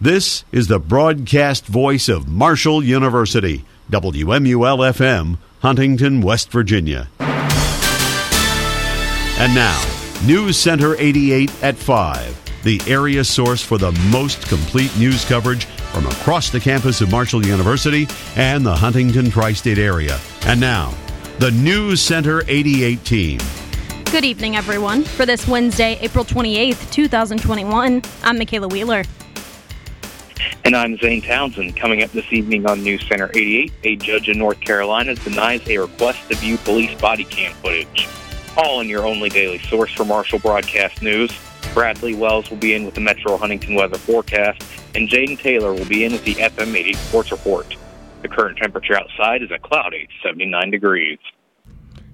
This is the broadcast voice of Marshall University, WMUL FM, Huntington, West Virginia. And now, News Center 88 at 5, the area source for the most complete news coverage from across the campus of Marshall University and the Huntington tri state area. And now, the News Center 88 team. Good evening, everyone. For this Wednesday, April 28th, 2021, I'm Makaylah Wheeler. And I'm Zane Townsend. Coming up this evening on News Center 88, a judge in North Carolina denies a request to view police body cam footage. All in your only daily source for Marshall Broadcast News. Bradley Wells will be in with the Metro Huntington weather forecast, and Jayden Taylor will be in with the FM 80 Sports Report. The current temperature outside is a cloudy 79 degrees.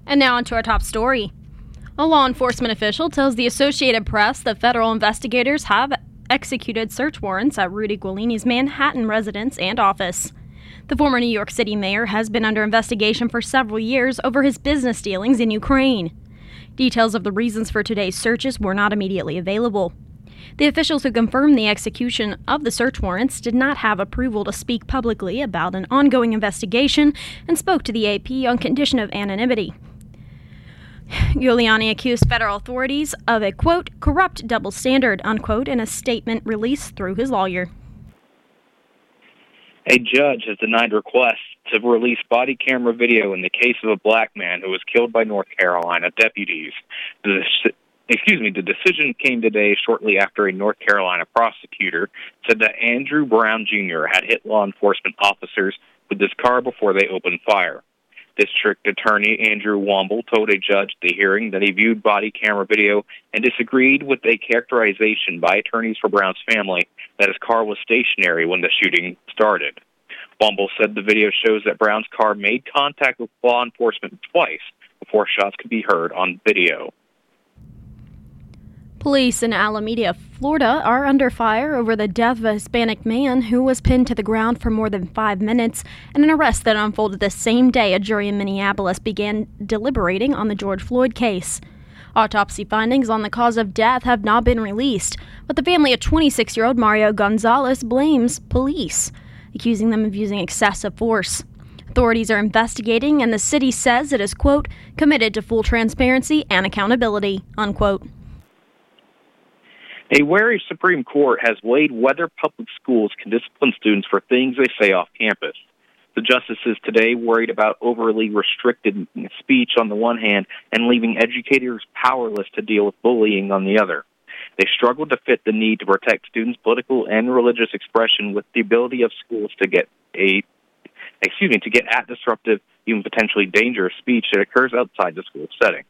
And now onto our top story. A law enforcement official tells the Associated Press that federal investigators have executed search warrants at Rudy Giuliani's Manhattan residence and office. The former New York City mayor has been under investigation for several years over his business dealings in Ukraine. Details of the reasons for today's searches were not immediately available. The officials who confirmed the execution of the search warrants did not have approval to speak publicly about an ongoing investigation and spoke to the AP on condition of anonymity. Giuliani accused federal authorities of a quote corrupt double standard unquote in a statement released through his lawyer. A judge has denied requests to release body camera video in the case of a black man who was killed by North Carolina deputies. The, excuse me, the decision came today shortly after a North Carolina prosecutor said that Andrew Brown Jr. had hit law enforcement officers with his car before they opened fire. District Attorney Andrew Womble told a judge at the hearing that he viewed body camera video and disagreed with a characterization by attorneys for Brown's family that his car was stationary when the shooting started. Womble said the video shows that Brown's car made contact with law enforcement twice before shots could be heard on video. Police in Alameda, Florida are under fire over the death of a Hispanic man who was pinned to the ground for more than five minutes and an arrest that unfolded the same day a jury in Minneapolis began deliberating on the George Floyd case. Autopsy findings on the cause of death have not been released, but the family of 26 year old Mario Gonzalez blames police, accusing them of using excessive force. Authorities are investigating, and the city says it is, quote, committed to full transparency and accountability, unquote. A wary Supreme Court has weighed whether public schools can discipline students for things they say off campus. The justices today worried about overly restricted speech on the one hand and leaving educators powerless to deal with bullying on the other. They struggled to fit the need to protect students' political and religious expression with the ability of schools to get a excuse me, to get at disruptive, even potentially dangerous speech that occurs outside the school setting.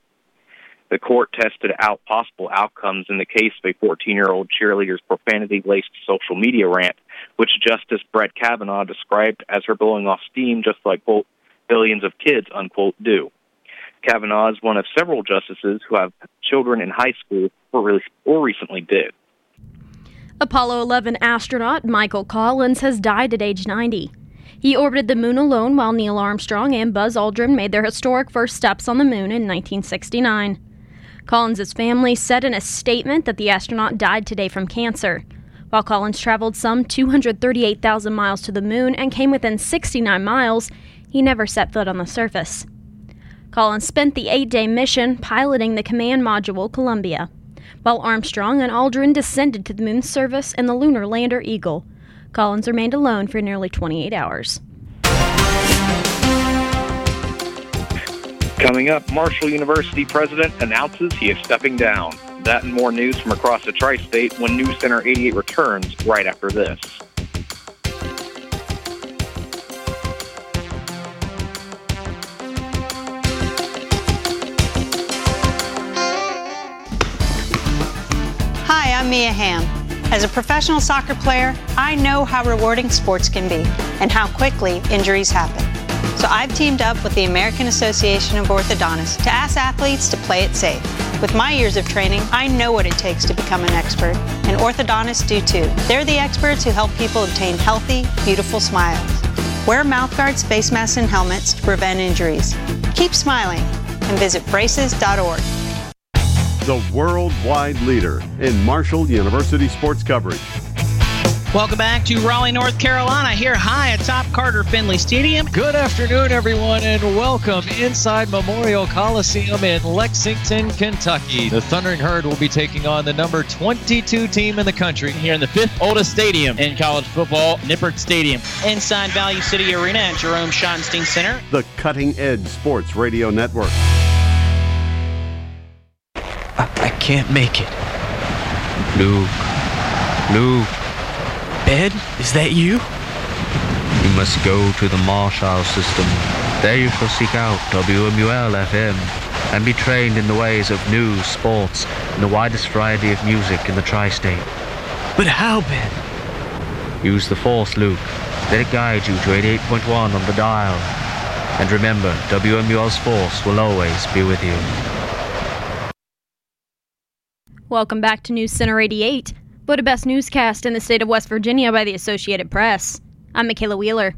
The court tested out possible outcomes in the case of a 14 year old cheerleader's profanity laced social media rant, which Justice Brett Kavanaugh described as her blowing off steam just like, quote, billions of kids, unquote, do. Kavanaugh is one of several justices who have children in high school or, or recently did. Apollo 11 astronaut Michael Collins has died at age 90. He orbited the moon alone while Neil Armstrong and Buzz Aldrin made their historic first steps on the moon in 1969. Collins' family said in a statement that the astronaut died today from cancer. While Collins traveled some 238,000 miles to the moon and came within 69 miles, he never set foot on the surface. Collins spent the eight day mission piloting the command module Columbia, while Armstrong and Aldrin descended to the moon's surface in the lunar lander Eagle. Collins remained alone for nearly 28 hours. Coming up, Marshall University president announces he is stepping down. That and more news from across the tri state when News Center 88 returns right after this. Hi, I'm Mia Hamm. As a professional soccer player, I know how rewarding sports can be and how quickly injuries happen. So I've teamed up with the American Association of Orthodontists to ask athletes to play it safe. With my years of training, I know what it takes to become an expert, and orthodontists do too. They're the experts who help people obtain healthy, beautiful smiles. Wear mouthguards, face masks, and helmets to prevent injuries. Keep smiling and visit braces.org. The worldwide leader in Marshall University sports coverage. Welcome back to Raleigh, North Carolina, here high atop Carter Finley Stadium. Good afternoon, everyone, and welcome inside Memorial Coliseum in Lexington, Kentucky. The Thundering Herd will be taking on the number 22 team in the country. Here in the fifth oldest stadium in college football, Nippert Stadium. Inside Value City Arena at Jerome Schottenstein Center. The Cutting Edge Sports Radio Network. I, I can't make it. Luke. Luke. Ben, is that you? You must go to the Marshall system. There you shall seek out WMUL FM and be trained in the ways of news, sports, and the widest variety of music in the tri-state. But how, Ben? Use the Force, Luke. Let it guide you to 88.1 on the dial. And remember, WMUL's Force will always be with you. Welcome back to News Center 88, voted best newscast in the state of West Virginia by the Associated Press. I'm Makaylah Wheeler.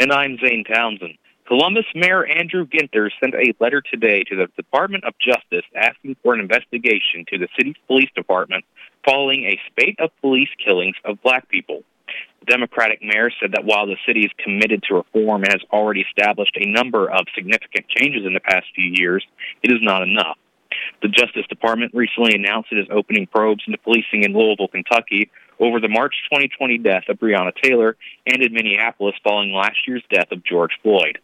And I'm Zane Townsend. Columbus Mayor Andrew Ginther sent a letter today to the Department of Justice asking for an investigation to the city's police department following a spate of police killings of black people. The Democratic mayor said that while the city is committed to reform and has already established a number of significant changes in the past few years, it is not enough. The Justice Department recently announced it is opening probes into policing in Louisville, Kentucky, over the March 2020 death of Breonna Taylor and in Minneapolis following last year's death of George Floyd.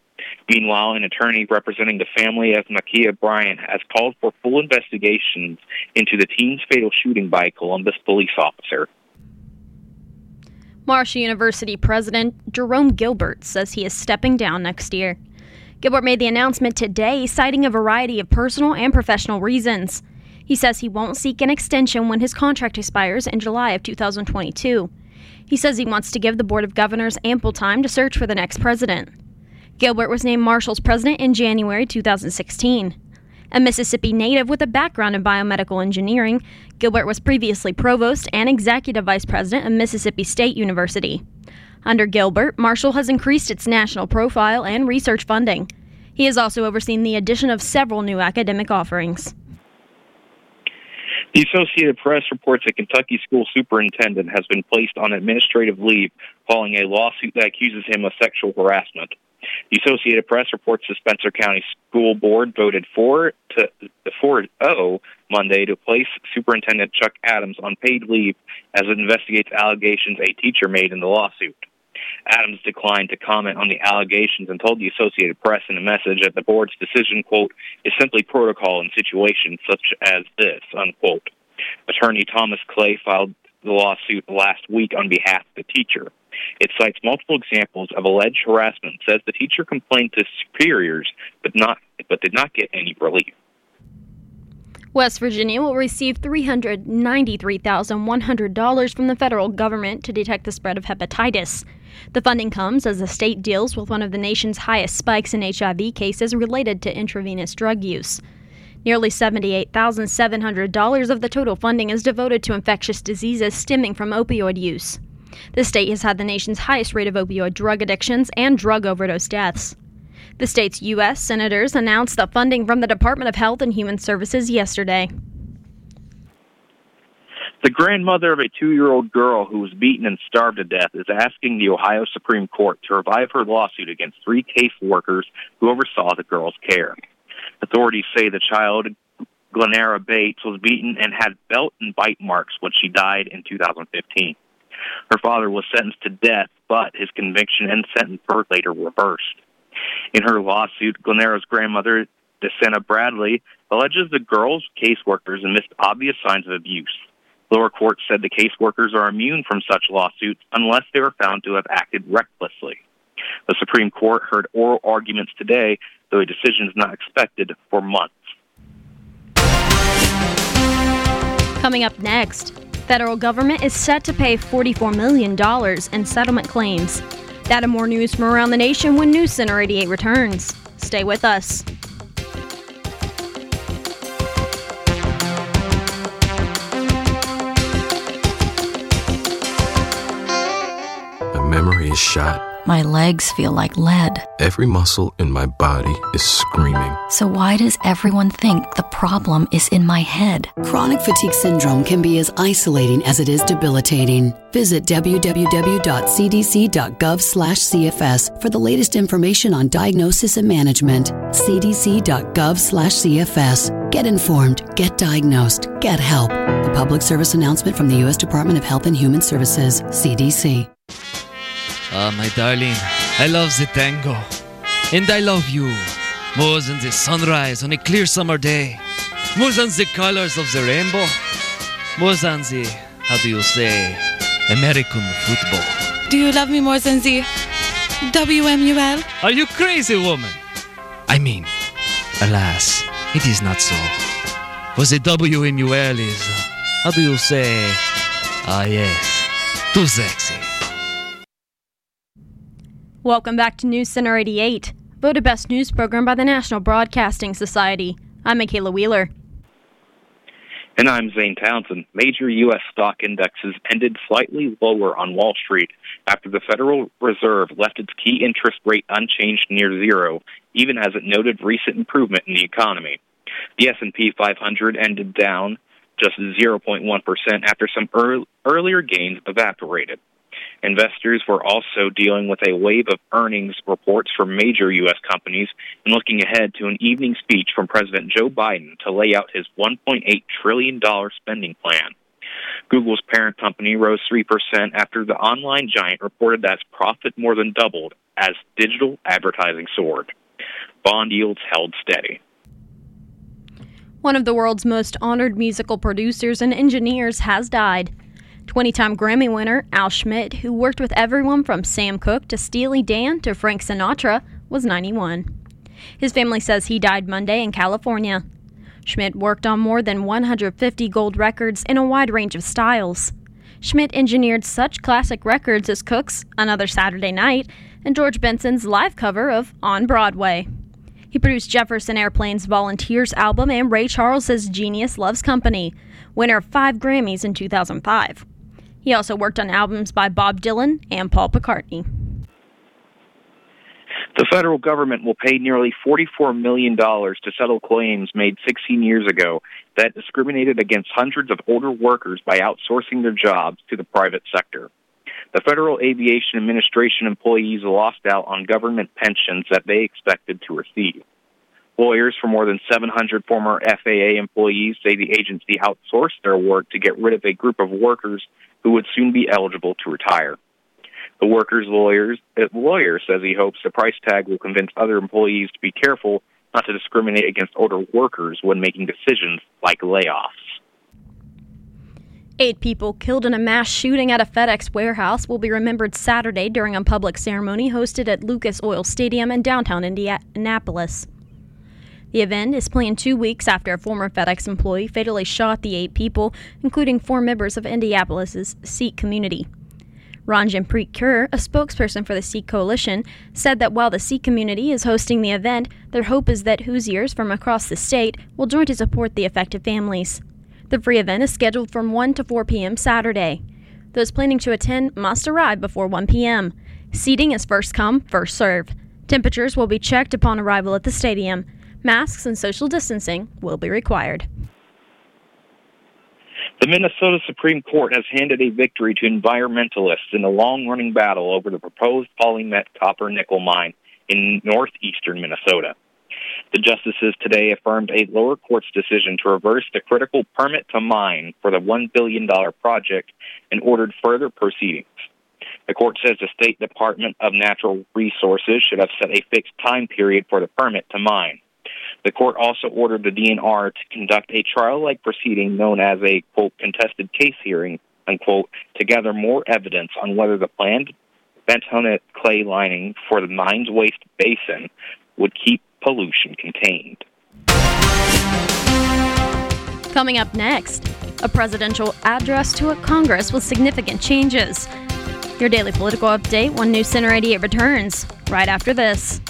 Meanwhile, an attorney representing the family of Ma'Khia Bryant has called for full investigations into the teen's fatal shooting by a Columbus police officer. Marshall University President Jerome Gilbert says he is stepping down next year. Gilbert made the announcement today, citing a variety of personal and professional reasons. He says he won't seek an extension when his contract expires in July of 2022. He says he wants to give the Board of Governors ample time to search for the next president. Gilbert was named Marshall's president in January 2016. A Mississippi native with a background in biomedical engineering, Gilbert was previously provost and executive vice president of Mississippi State University. Under Gilbert, Marshall has increased its national profile and research funding. He has also overseen the addition of several new academic offerings. The Associated Press reports a Kentucky school superintendent has been placed on administrative leave following a lawsuit that accuses him of sexual harassment. The Associated Press reports the Spencer County School Board voted 4 to 4-0 Monday to place Superintendent Chuck Adams on paid leave as it investigates allegations a teacher made in the lawsuit. Adams declined to comment on the allegations and told the Associated Press in a message that the board's decision, quote, is simply protocol in situations such as this, unquote. Attorney Thomas Clay filed the lawsuit last week on behalf of the teacher. It cites multiple examples of alleged harassment, says the teacher complained to superiors but not but did not get any relief. West Virginia will receive $393,100 from the federal government to detect the spread of hepatitis. The funding comes as the state deals with one of the nation's highest spikes in HIV cases related to intravenous drug use. Nearly $78,700 of the total funding is devoted to infectious diseases stemming from opioid use. The state has had the nation's highest rate of opioid drug addictions and drug overdose deaths. The state's U.S. senators announced the funding from the Department of Health and Human Services yesterday. The grandmother of a two year old girl who was beaten and starved to death is asking the Ohio Supreme Court to revive her lawsuit against three case workers who oversaw the girl's care. Authorities say the child, Glenara Bates, was beaten and had belt and bite marks when she died in 2015. Her father was sentenced to death, but his conviction and sentence were later reversed. In her lawsuit, Glenara's grandmother, DeSena Bradley, alleges the girl's caseworkers missed obvious signs of abuse. Lower courts said the caseworkers are immune from such lawsuits unless they were found to have acted recklessly. The Supreme Court heard oral arguments today, though a decision is not expected for months. Coming up next, federal government is set to pay $44 million in settlement claims. That and more news from around the nation when News Center 88 returns. Stay with us. Is shot My legs feel like lead. Every muscle in my body is screaming. So, why does everyone think the problem is in my head? Chronic fatigue syndrome can be as isolating as it is debilitating. Visit www.cdc.gov/cfs for the latest information on diagnosis and management. cdc.gov/cfs. Get informed, get diagnosed, get help. A public service announcement from the U.S. Department of Health and Human Services, CDC. Ah, my darling, I love the tango. And I love you more than the sunrise on a clear summer day, more than the colors of the rainbow, more than the, how do you say, American football. Do you love me more than the WMUL? Are you crazy, woman? I mean, alas, it is not so. For the WMUL is, how do you say, ah, yes, too sexy. Welcome back to News Center 88, voted best news program by the National Broadcasting Society. I'm Makaylah Wheeler. And I'm Zane Townsend. Major U.S. stock indexes ended slightly lower on Wall Street after the Federal Reserve left its key interest rate unchanged near zero, even as it noted recent improvement in the economy. The S&P 500 ended down just 0.1% after some earlier gains evaporated. Investors were also dealing with a wave of earnings reports from major U.S. companies and looking ahead to an evening speech from President Joe Biden to lay out his $1.8 trillion spending plan. Google's parent company rose 3% after the online giant reported that its profit more than doubled as digital advertising soared. Bond yields held steady. One of the world's most honored musical producers and engineers has died. 20 time Grammy winner Al Schmitt, who worked with everyone from Sam Cooke to Steely Dan to Frank Sinatra, was 91. His family says he died Monday in California. Schmitt worked on more than 150 gold records in a wide range of styles. Schmitt engineered such classic records as Cooke's Another Saturday Night and George Benson's live cover of On Broadway. He produced Jefferson Airplane's Volunteers album and Ray Charles's Genius Loves Company, winner of five Grammys in 2005. He also worked on albums by Bob Dylan and Paul McCartney. The federal government will pay nearly $44 million to settle claims made 16 years ago that discriminated against hundreds of older workers by outsourcing their jobs to the private sector. The Federal Aviation Administration employees lost out on government pensions that they expected to receive. Lawyers for more than 700 former FAA employees say the agency outsourced their work to get rid of a group of workers who would soon be eligible to retire. The workers' lawyers uh, lawyer says he hopes the price tag will convince other employees to be careful not to discriminate against older workers when making decisions like layoffs. Eight people killed in a mass shooting at a FedEx warehouse will be remembered Saturday during a public ceremony hosted at Lucas Oil Stadium in downtown Indianapolis. The event is planned two weeks after a former FedEx employee fatally shot the eight people, including four members of Indianapolis's Sikh community. Ranjanpreet Kaur, a spokesperson for the Sikh Coalition, said that while the Sikh community is hosting the event, their hope is that Hoosiers from across the state will join to support the affected families. The free event is scheduled from 1 to 4 p.m. Saturday. Those planning to attend must arrive before 1 p.m. Seating is first come, first serve. Temperatures will be checked upon arrival at the stadium. Masks and social distancing will be required. The Minnesota Supreme Court has handed a victory to environmentalists in a long running battle over the proposed PolyMet copper nickel mine in northeastern Minnesota. The justices today affirmed a lower court's decision to reverse the critical permit to mine for the $1 billion project and ordered further proceedings. The court says the State Department of Natural Resources should have set a fixed time period for the permit to mine. The court also ordered the DNR to conduct a trial like proceeding known as a, quote, contested case hearing, unquote, to gather more evidence on whether the planned bentonite clay lining for the mine's waste basin would keep pollution contained. Coming up next, a presidential address to a Congress with significant changes. Your daily political update when News Center 88 returns right after this.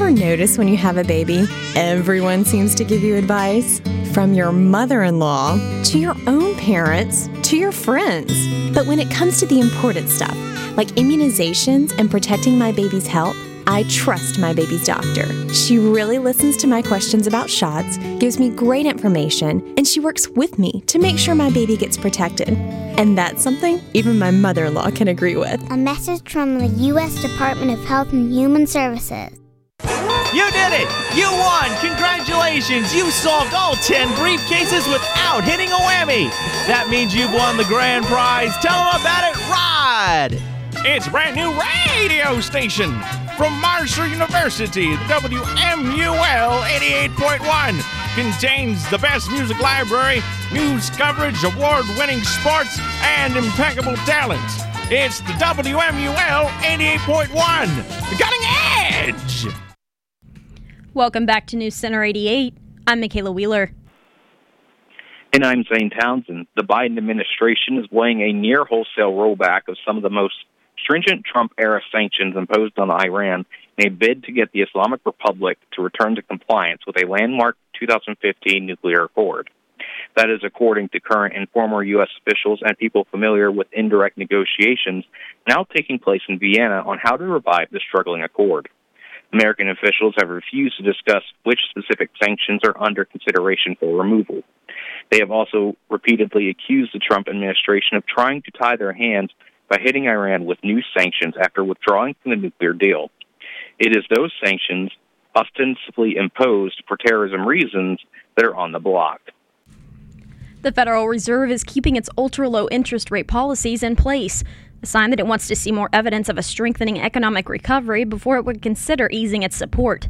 Ever notice when you have a baby, everyone seems to give you advice? From your mother in law to your own parents to your friends. But when it comes to the important stuff, like immunizations and protecting my baby's health, I trust my baby's doctor. She really listens to my questions about shots, gives me great information, and she works with me to make sure my baby gets protected. And that's something even my mother in law can agree with. A message from the U.S. Department of Health and Human Services. You did it! You won! Congratulations! You solved all 10 briefcases without hitting a whammy! That means you've won the grand prize. Tell them about it, Rod! It's a brand new radio station from Marshall University, WMUL 88.1. Contains the best music library, news coverage, award winning sports, and impeccable talent. It's the WMUL 88.1, the cutting edge. Welcome back to News Center 88. I'm Makaylah Wheeler. And I'm Zane Townsend. The Biden administration is weighing a near wholesale rollback of some of the most stringent Trump era sanctions imposed on Iran in a bid to get the Islamic Republic to return to compliance with a landmark 2015 nuclear accord. That is according to current and former U.S. officials and people familiar with indirect negotiations now taking place in Vienna on how to revive the struggling accord. American officials have refused to discuss which specific sanctions are under consideration for removal. They have also repeatedly accused the Trump administration of trying to tie their hands by hitting Iran with new sanctions after withdrawing from the nuclear deal. It is those sanctions, ostensibly imposed for terrorism reasons, that are on the block. The Federal Reserve is keeping its ultra low interest rate policies in place, a sign that it wants to see more evidence of a strengthening economic recovery before it would consider easing its support.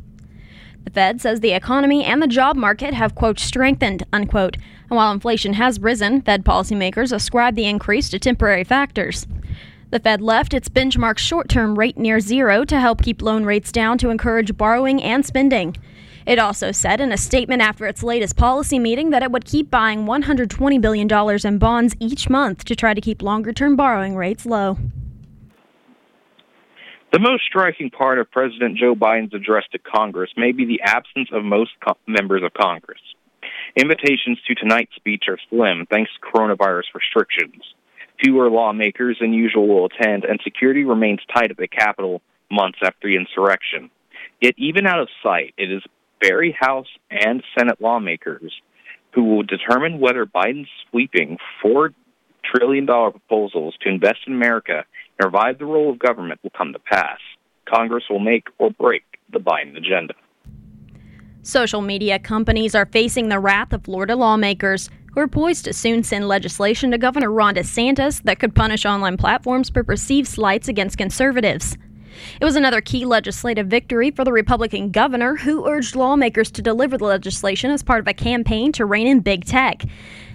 The Fed says the economy and the job market have, quote, strengthened, unquote. And while inflation has risen, Fed policymakers ascribe the increase to temporary factors. The Fed left its benchmark short term rate near zero to help keep loan rates down to encourage borrowing and spending. It also said in a statement after its latest policy meeting that it would keep buying $120 billion in bonds each month to try to keep longer term borrowing rates low. The most striking part of President Joe Biden's address to Congress may be the absence of most co- members of Congress. Invitations to tonight's speech are slim thanks to coronavirus restrictions. Fewer lawmakers than usual will attend, and security remains tight at the Capitol months after the insurrection. Yet, even out of sight, it is very House and Senate lawmakers who will determine whether Biden's sweeping $4 trillion proposals to invest in America and revive the role of government will come to pass. Congress will make or break the Biden agenda. Social media companies are facing the wrath of Florida lawmakers who are poised to soon send legislation to Governor Ron DeSantis that could punish online platforms for perceived slights against conservatives. It was another key legislative victory for the Republican governor who urged lawmakers to deliver the legislation as part of a campaign to rein in big tech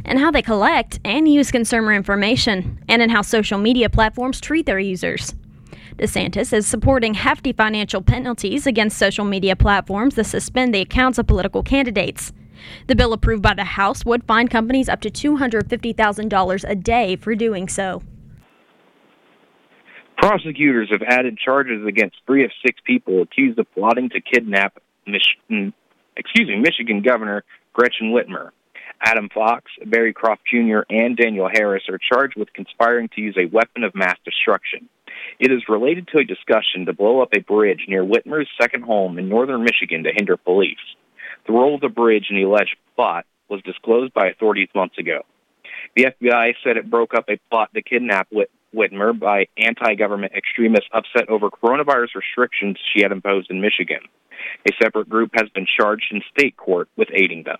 and how they collect and use consumer information, and in how social media platforms treat their users. DeSantis is supporting hefty financial penalties against social media platforms that suspend the accounts of political candidates. The bill approved by the House would fine companies up to $250,000 a day for doing so. Prosecutors have added charges against three of six people accused of plotting to kidnap Mich- mm, excuse me, Michigan Governor Gretchen Whitmer. Adam Fox, Barry Croft Jr., and Daniel Harris are charged with conspiring to use a weapon of mass destruction. It is related to a discussion to blow up a bridge near Whitmer's second home in northern Michigan to hinder police. The role of the bridge in the alleged plot was disclosed by authorities months ago. The FBI said it broke up a plot to kidnap Whit- Whitmer by anti government extremists upset over coronavirus restrictions she had imposed in Michigan. A separate group has been charged in state court with aiding them.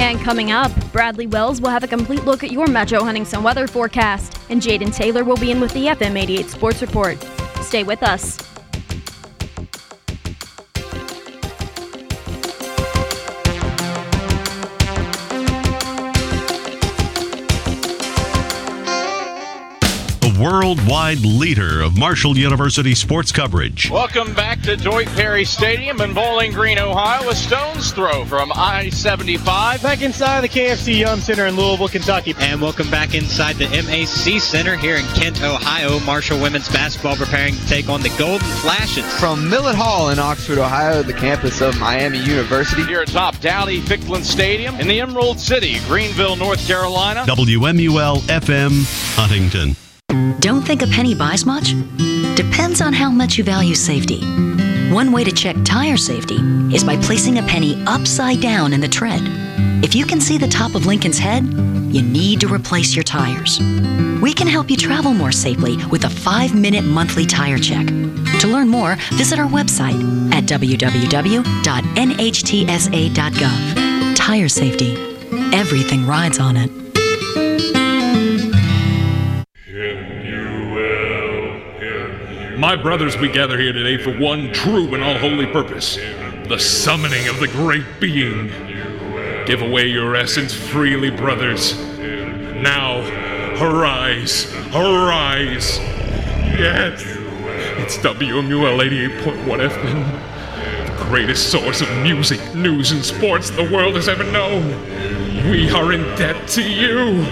And coming up, Bradley Wells will have a complete look at your Metro Huntington weather forecast, and Jayden Taylor will be in with the FM 88 Sports Report. Stay with us. Worldwide leader of Marshall University sports coverage. Welcome back to Doyt Perry Stadium in Bowling Green, Ohio, a stone's throw from I 75. Back inside the KFC Yum Center in Louisville, Kentucky. And welcome back inside the MAC Center here in Kent, Ohio. Marshall women's basketball preparing to take on the Golden Flashes. From Millet Hall in Oxford, Ohio, the campus of Miami University. Here atop Dowdy Ficklen Stadium in the Emerald City, Greenville, North Carolina. WMUL FM, Huntington. Don't think a penny buys much? Depends on how much you value safety. One way to check tire safety is by placing a penny upside down in the tread. If you can see the top of Lincoln's head, you need to replace your tires. We can help you travel more safely with a five minute monthly tire check. To learn more, visit our website at www.nhtsa.gov. Tire safety. Everything rides on it. My brothers, we gather here today for one true and all holy purpose the summoning of the great being. Give away your essence freely, brothers. Now, arise, arise. Yes, it's WMUL 88.1 FM, the greatest source of music, news, and sports the world has ever known. We are in debt to you.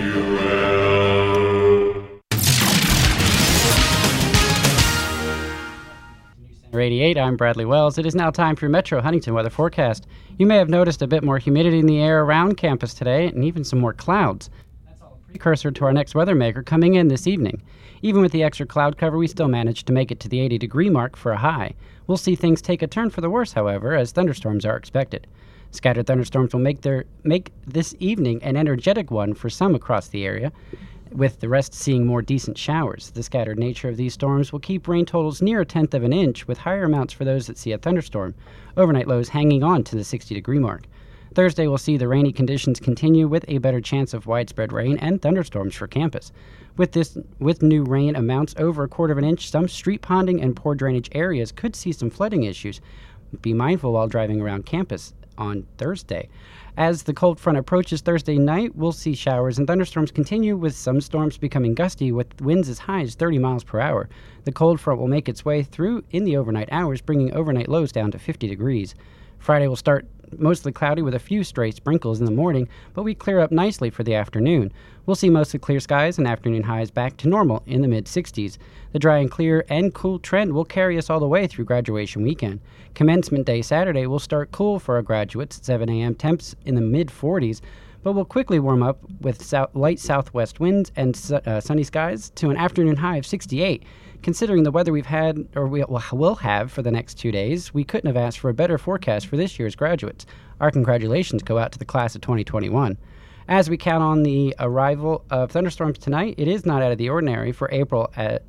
88, I'm Bradley Wells. It is now time for Metro Huntington weather forecast. You may have noticed a bit more humidity in the air around campus today and even some more clouds. That's all a precursor to our next weather maker coming in this evening. Even with the extra cloud cover, we still managed to make it to the 80 degree mark for a high. We'll see things take a turn for the worse, however, as thunderstorms are expected. Scattered thunderstorms will make their make this evening an energetic one for some across the area with the rest seeing more decent showers. The scattered nature of these storms will keep rain totals near a tenth of an inch, with higher amounts for those that see a thunderstorm. Overnight lows hanging on to the 60 degree mark. Thursday will see the rainy conditions continue with a better chance of widespread rain and thunderstorms for campus. With this with new rain amounts over a quarter of an inch, some street ponding and poor drainage areas could see some flooding issues. Be mindful while driving around campus on Thursday. As the cold front approaches Thursday night, we'll see showers and thunderstorms continue, with some storms becoming gusty with winds as high as 30 miles per hour. The cold front will make its way through in the overnight hours, bringing overnight lows down to 50 degrees. Friday will start mostly cloudy with a few stray sprinkles in the morning, but we clear up nicely for the afternoon. We'll see mostly clear skies and afternoon highs back to normal in the mid 60s. The dry and clear and cool trend will carry us all the way through graduation weekend. Commencement day Saturday will start cool for our graduates, at 7 a.m. temps in the mid 40s, but will quickly warm up with light southwest winds and su- uh, sunny skies to an afternoon high of 68. Considering the weather we've had or we will have for the next two days, we couldn't have asked for a better forecast for this year's graduates. Our congratulations go out to the class of 2021. As we count on the arrival of thunderstorms tonight, it is not out of the ordinary for April at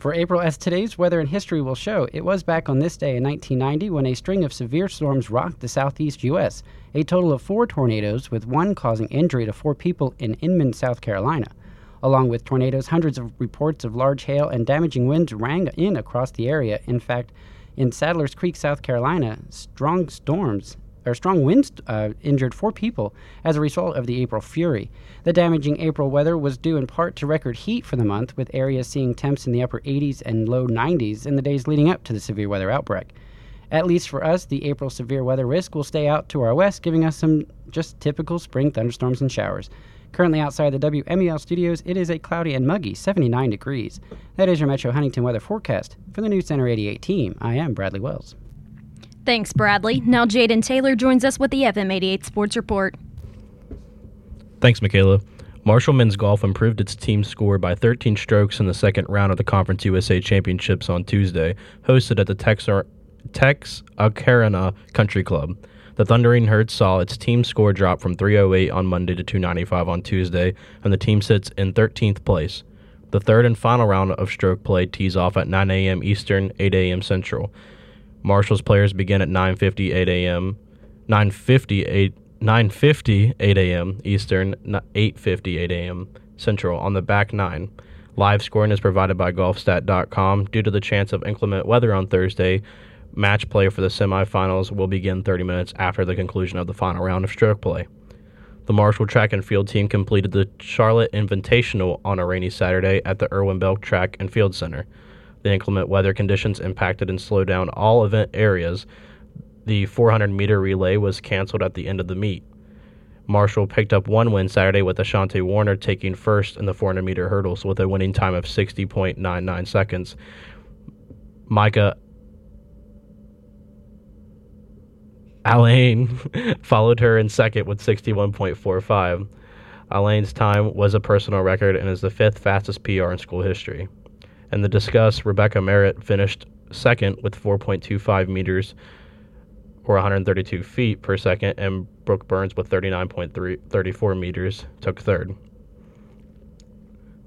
for April, as today's weather and history will show, it was back on this day in 1990 when a string of severe storms rocked the southeast U.S., a total of four tornadoes, with one causing injury to four people in Inman, South Carolina. Along with tornadoes, hundreds of reports of large hail and damaging winds rang in across the area. In fact, in Sadler's Creek, South Carolina, strong storms or strong winds uh, injured four people as a result of the April fury. The damaging April weather was due in part to record heat for the month, with areas seeing temps in the upper 80s and low 90s in the days leading up to the severe weather outbreak. At least for us, the April severe weather risk will stay out to our west, giving us some just typical spring thunderstorms and showers. Currently outside the WMUL studios, it is a cloudy and muggy 79 degrees. That is your Metro Huntington weather forecast. For the News Center 88 team, I am Bradley Wells. Thanks, Bradley. Now Jayden Taylor joins us with the FM 88 Sports Report. Thanks, Makaylah. Marshall Men's Golf improved its team score by 13 strokes in the second round of the Conference USA Championships on Tuesday, hosted at the Texar- Texarkana Country Club. The Thundering Herd saw its team score drop from 308 on Monday to 295 on Tuesday, and the team sits in 13th place. The third and final round of stroke play tees off at 9 a.m. Eastern, 8 a.m. Central. Marshall's players begin at 9:50 8 a.m. 9:50 8 9:50 8 a.m. Eastern, 8:50 8 a.m. Central on the back nine. Live scoring is provided by golfstat.com. Due to the chance of inclement weather on Thursday, match play for the semifinals will begin 30 minutes after the conclusion of the final round of stroke play. The Marshall track and field team completed the Charlotte Invitational on a rainy Saturday at the Irwin Belk Track and Field Center. The inclement weather conditions impacted and slowed down all event areas. The 400 meter relay was canceled at the end of the meet. Marshall picked up one win Saturday with Ashante Warner taking first in the 400 meter hurdles with a winning time of 60.99 seconds. Micah Alain followed her in second with 61.45. Alain's time was a personal record and is the fifth fastest PR in school history. In the discuss, Rebecca Merritt finished second with 4.25 meters or 132 feet per second, and Brooke Burns with 39.34 meters took third.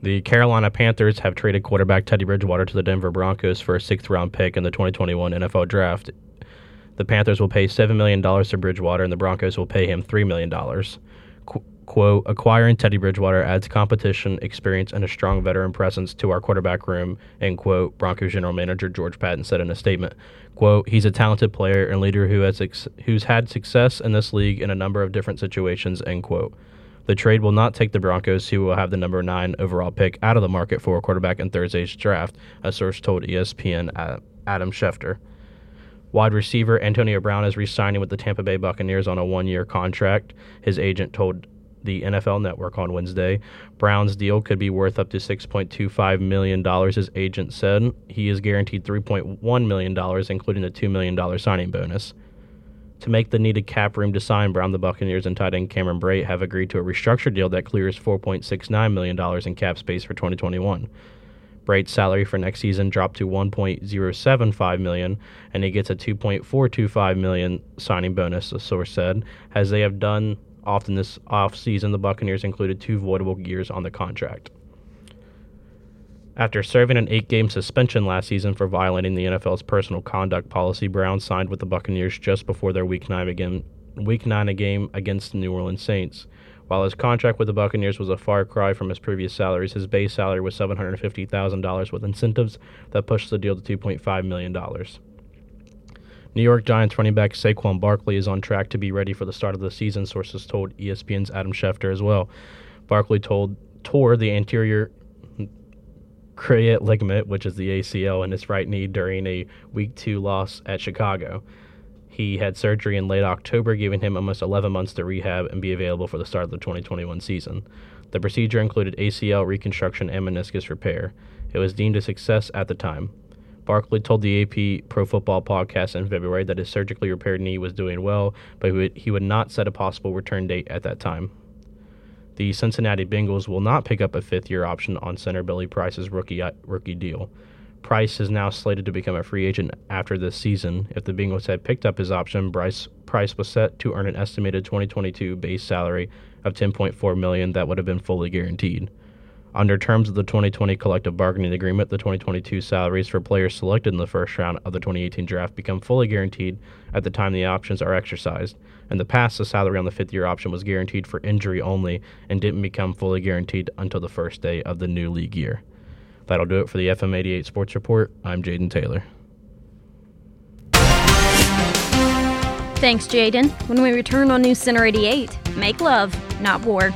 The Carolina Panthers have traded quarterback Teddy Bridgewater to the Denver Broncos for a sixth round pick in the 2021 NFL Draft. The Panthers will pay $7 million to Bridgewater, and the Broncos will pay him $3 million. Qu- quote, acquiring Teddy Bridgewater adds competition, experience, and a strong veteran presence to our quarterback room, end quote, Broncos general manager George Paton said in a statement. Quote, he's a talented player and leader who has ex- who's had success in this league in a number of different situations, end quote. The trade will not take the Broncos, who will have the number nine overall pick, out of the market for a quarterback in Thursday's draft, a source told ESPN uh, Adam Schefter. Wide receiver Antonio Brown is re signing with the Tampa Bay Buccaneers on a one year contract. His agent told the NFL Network on Wednesday. Brown's deal could be worth up to $6.25 million, his agent said. He is guaranteed $3.1 million, including a $2 million signing bonus. To make the needed cap room to sign Brown, the Buccaneers and tight end Cameron Brate have agreed to a restructured deal that clears $4.69 million in cap space for 2021. Brate's salary for next season dropped to 1.075 million, and he gets a 2.425 million signing bonus. The source said, as they have done often this offseason, the Buccaneers included two voidable years on the contract. After serving an eight-game suspension last season for violating the NFL's personal conduct policy, Brown signed with the Buccaneers just before their Week Nine again, Week Nine game against the New Orleans Saints. While his contract with the Buccaneers was a far cry from his previous salaries, his base salary was $750,000 with incentives that pushed the deal to $2.5 million. New York Giants running back Saquon Barkley is on track to be ready for the start of the season, sources told ESPN's Adam Schefter as well. Barkley told tore the anterior cruciate ligament, which is the ACL, in his right knee during a Week 2 loss at Chicago. He had surgery in late October, giving him almost 11 months to rehab and be available for the start of the 2021 season. The procedure included ACL reconstruction and meniscus repair. It was deemed a success at the time. Barkley told the AP Pro Football podcast in February that his surgically repaired knee was doing well, but he would, he would not set a possible return date at that time. The Cincinnati Bengals will not pick up a fifth year option on center Billy Price's rookie, uh, rookie deal. Price is now slated to become a free agent after this season. If the Bengals had picked up his option, Bryce Price was set to earn an estimated 2022 base salary of 10.4 million that would have been fully guaranteed. Under terms of the 2020 collective bargaining agreement, the 2022 salaries for players selected in the first round of the 2018 draft become fully guaranteed at the time the options are exercised. In the past, the salary on the fifth year option was guaranteed for injury only and didn't become fully guaranteed until the first day of the new league year. That'll do it for the FM 88 Sports Report. I'm Jayden Taylor. Thanks, Jayden. When we return on News Center 88, make love, not war.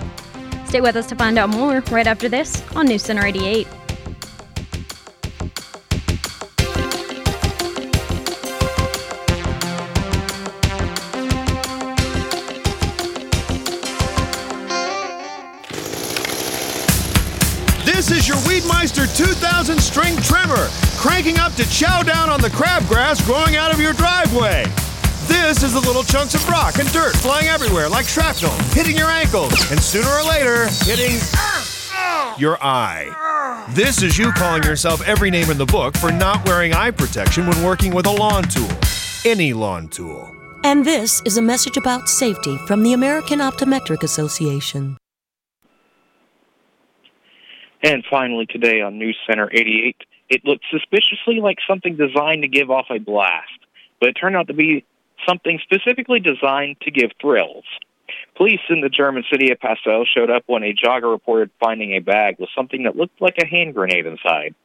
Stay with us to find out more right after this on News Center 88. Your 2000 string trimmer, cranking up to chow down on the crabgrass growing out of your driveway. This is the little chunks of rock and dirt flying everywhere like shrapnel, hitting your ankles, and sooner or later, hitting your eye. This is you calling yourself every name in the book for not wearing eye protection when working with a lawn tool. Any lawn tool. And this is a message about safety from the American Optometric Association. And finally, today on News Center 88, it looked suspiciously like something designed to give off a blast, but it turned out to be something specifically designed to give thrills. Police in the German city of Passau showed up when a jogger reported finding a bag with something that looked like a hand grenade inside.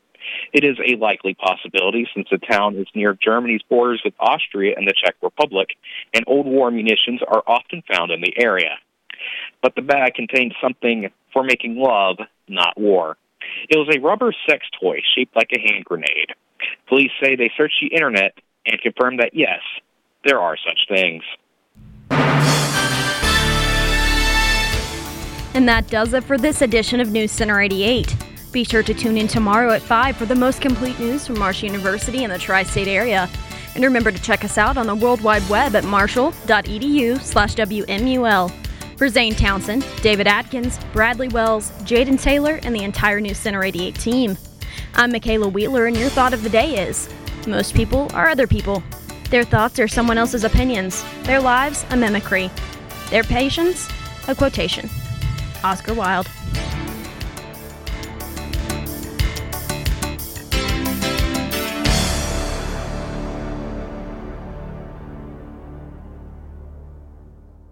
It is a likely possibility since the town is near Germany's borders with Austria and the Czech Republic, and old war munitions are often found in the area. but the bag contained something for making love, not war. It was a rubber sex toy shaped like a hand grenade. Police say they searched the internet and confirmed that yes, there are such things. And that does it for this edition of News Center 88. Be sure to tune in tomorrow at 5 for the most complete news from Marshall University and the tri state area. And remember to check us out on the World Wide Web at marshall.edu slash WMUL. For Zane Townsend, David Adkins, Bradley Wells, Jayden Taylor, and the entire News Center 88 team. I'm Makaylah Wheeler, and your thought of the day is most people are other people. Their thoughts are someone else's opinions. Their lives, a mimicry. Their patience, a quotation. Oscar Wilde.